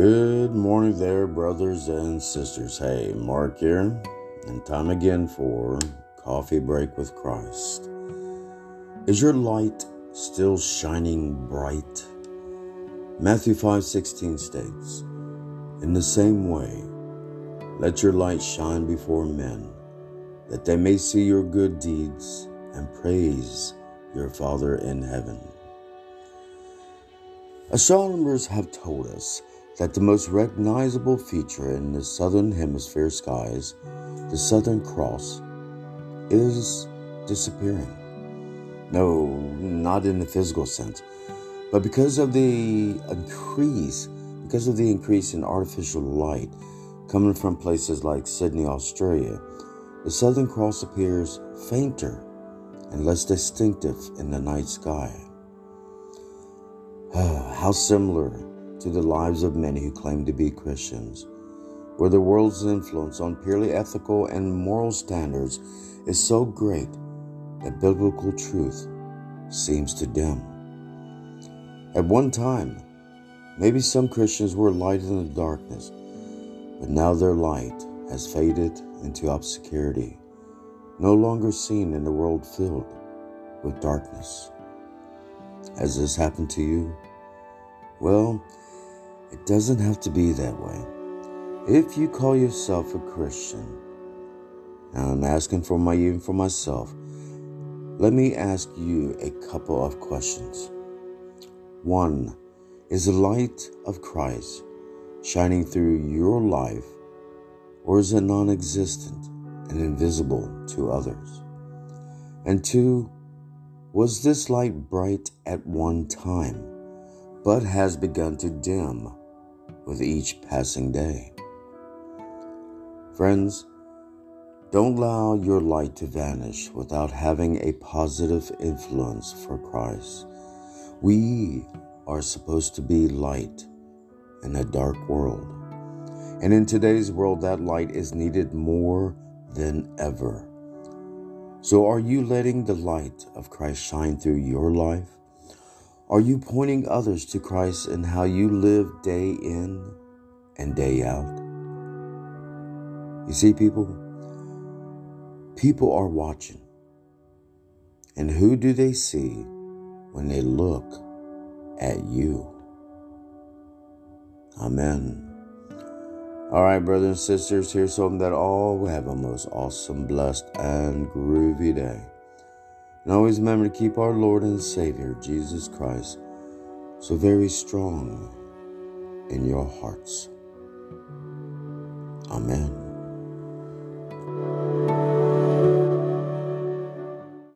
Good morning there, brothers and sisters. Hey, Mark here, and time again for Coffee Break with Christ. Is your light still shining bright? Matthew 5:16 states, "In the same way, let your light shine before men, that they may see your good deeds and praise your Father in heaven." Astronomers have told us that the most recognizable feature in the southern hemisphere skies, the Southern Cross, is disappearing. No, not in the physical sense, but because of the increase, because of the increase in artificial light coming from places like Sydney, Australia, the Southern Cross appears fainter and less distinctive in the night sky. How similar to the lives of many who claim to be Christians, where the world's influence on purely ethical and moral standards is so great that biblical truth seems to dim. At one time, maybe some Christians were light in the darkness, but now their light has faded into obscurity, no longer seen in a world filled with darkness. Has this happened to you? Well, it doesn't have to be that way. If you call yourself a Christian, now I'm asking for my even for myself, let me ask you a couple of questions. One, is the light of Christ shining through your life, or is it non existent and invisible to others? And two, was this light bright at one time, but has begun to dim with each passing day. Friends, don't allow your light to vanish without having a positive influence for Christ. We are supposed to be light in a dark world. And in today's world, that light is needed more than ever. So, are you letting the light of Christ shine through your life? Are you pointing others to Christ in how you live day in and day out? You see, people, people are watching. And who do they see when they look at you? Amen. All right, brothers and sisters, here's something that all have a most awesome, blessed, and groovy day. And always remember to keep our Lord and Savior, Jesus Christ, so very strong in your hearts. Amen.